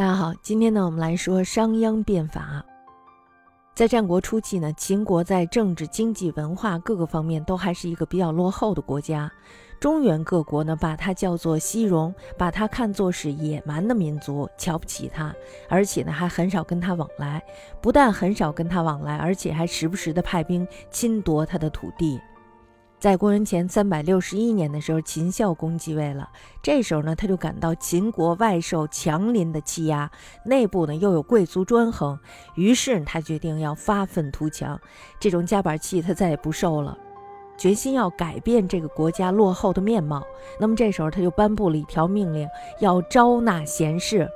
大家好，今天呢，我们来说商鞅变法。在战国初期呢，秦国在政治、经济、文化各个方面都还是一个比较落后的国家。中原各国呢，把它叫做西戎，把它看作是野蛮的民族，瞧不起它，而且呢，还很少跟他往来。不但很少跟他往来，而且还时不时的派兵侵夺他的土地。在公元前三百六十一年的时候，秦孝公继位了。这时候呢，他就感到秦国外受强邻的欺压，内部呢又有贵族专横，于是他决定要发愤图强。这种夹板气他再也不受了，决心要改变这个国家落后的面貌。那么这时候他就颁布了一条命令，要招纳贤士。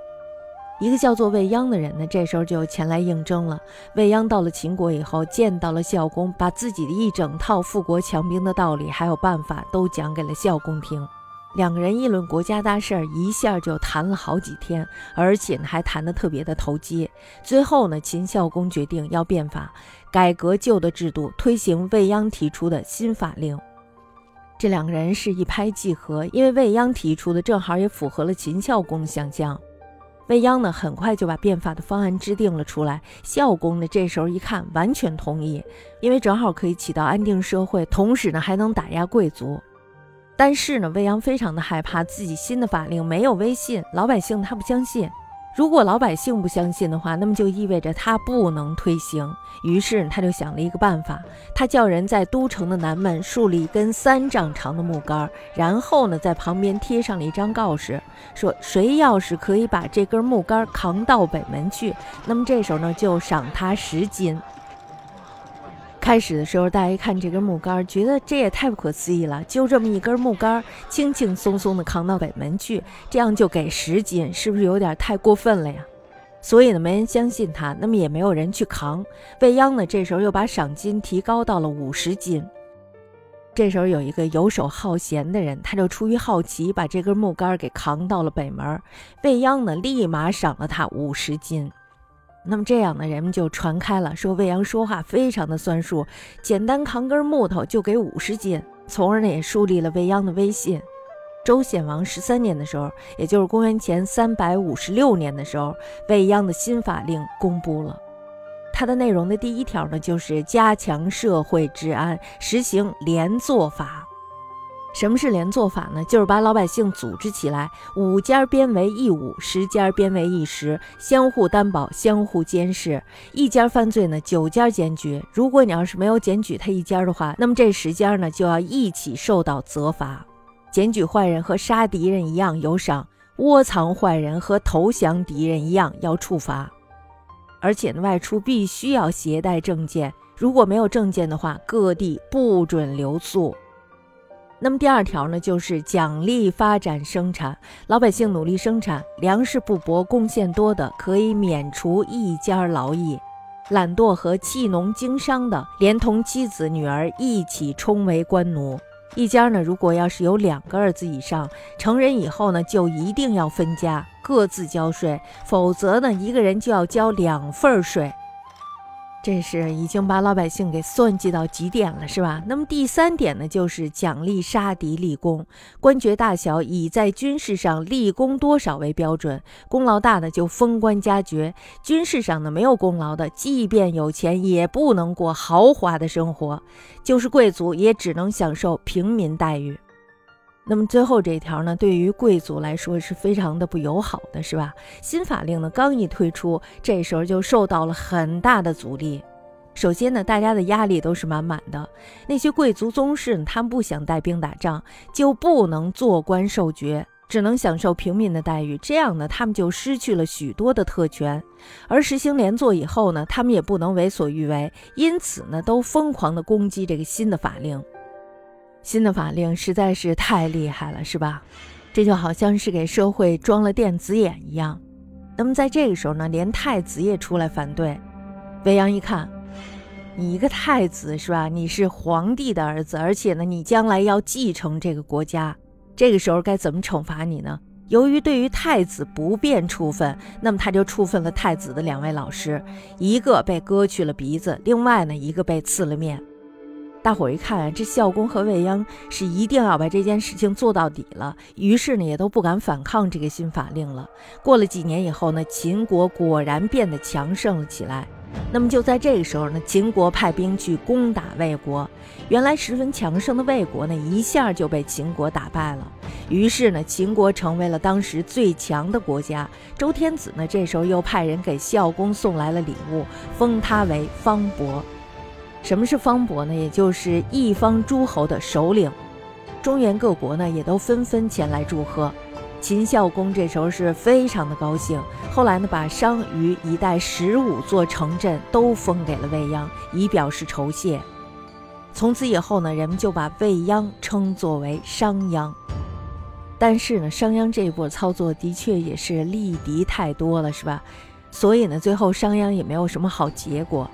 一个叫做未央的人呢，这时候就前来应征了。未央到了秦国以后，见到了孝公，把自己的一整套富国强兵的道理还有办法都讲给了孝公听。两个人议论国家大事儿，一下就谈了好几天，而且呢还谈得特别的投机。最后呢，秦孝公决定要变法，改革旧的制度，推行未央提出的新法令。这两个人是一拍即合，因为未央提出的正好也符合了秦孝公的想象。未央呢，很快就把变法的方案制定了出来。孝公呢，这时候一看，完全同意，因为正好可以起到安定社会，同时呢还能打压贵族。但是呢，未央非常的害怕自己新的法令没有威信，老百姓他不相信。如果老百姓不相信的话，那么就意味着他不能推行。于是他就想了一个办法，他叫人在都城的南门竖立一根三丈长的木杆，然后呢，在旁边贴上了一张告示，说谁要是可以把这根木杆扛到北门去，那么这时候呢，就赏他十金。开始的时候，大家一看这根木杆，觉得这也太不可思议了。就这么一根木杆，轻轻松松的扛到北门去，这样就给十斤，是不是有点太过分了呀？所以呢，没人相信他，那么也没有人去扛。未央呢，这时候又把赏金提高到了五十斤。这时候有一个游手好闲的人，他就出于好奇，把这根木杆给扛到了北门。未央呢，立马赏了他五十斤。那么这样呢，人们就传开了，说魏阳说话非常的算数，简单扛根木头就给五十斤，从而呢也树立了未央的威信。周显王十三年的时候，也就是公元前三百五十六年的时候，未央的新法令公布了。它的内容的第一条呢，就是加强社会治安，实行连坐法。什么是连坐法呢？就是把老百姓组织起来，五家编为一五，十家编为一十，相互担保，相互监视。一家犯罪呢，九家检举。如果你要是没有检举他一家的话，那么这十家呢就要一起受到责罚。检举坏人和杀敌人一样有赏，窝藏坏人和投降敌人一样要处罚。而且呢，外出必须要携带证件，如果没有证件的话，各地不准留宿。那么第二条呢，就是奖励发展生产，老百姓努力生产，粮食不薄，贡献多的可以免除一家劳役；懒惰和弃农经商的，连同妻子女儿一起充为官奴。一家呢，如果要是有两个儿子以上，成人以后呢，就一定要分家，各自交税，否则呢，一个人就要交两份税。这是已经把老百姓给算计到极点了，是吧？那么第三点呢，就是奖励杀敌立功，官爵大小以在军事上立功多少为标准，功劳大的就封官加爵，军事上呢没有功劳的，即便有钱也不能过豪华的生活，就是贵族也只能享受平民待遇。那么最后这一条呢，对于贵族来说是非常的不友好的，是吧？新法令呢刚一推出，这时候就受到了很大的阻力。首先呢，大家的压力都是满满的。那些贵族宗室，他们不想带兵打仗，就不能做官受爵，只能享受平民的待遇。这样呢，他们就失去了许多的特权。而实行连坐以后呢，他们也不能为所欲为，因此呢，都疯狂的攻击这个新的法令。新的法令实在是太厉害了，是吧？这就好像是给社会装了电子眼一样。那么在这个时候呢，连太子也出来反对。未央一看，你一个太子是吧？你是皇帝的儿子，而且呢，你将来要继承这个国家。这个时候该怎么惩罚你呢？由于对于太子不便处分，那么他就处分了太子的两位老师，一个被割去了鼻子，另外呢，一个被刺了面。大伙一看啊，这孝公和未央是一定要把这件事情做到底了，于是呢，也都不敢反抗这个新法令了。过了几年以后呢，秦国果然变得强盛了起来。那么就在这个时候呢，秦国派兵去攻打魏国，原来十分强盛的魏国呢，一下就被秦国打败了。于是呢，秦国成为了当时最强的国家。周天子呢，这时候又派人给孝公送来了礼物，封他为方伯。什么是方伯呢？也就是一方诸侯的首领。中原各国呢也都纷纷前来祝贺。秦孝公这时候是非常的高兴。后来呢，把商於一带十五座城镇都封给了未央，以表示酬谢。从此以后呢，人们就把未央称作为商鞅。但是呢，商鞅这一波操作的确也是力敌太多了，是吧？所以呢，最后商鞅也没有什么好结果。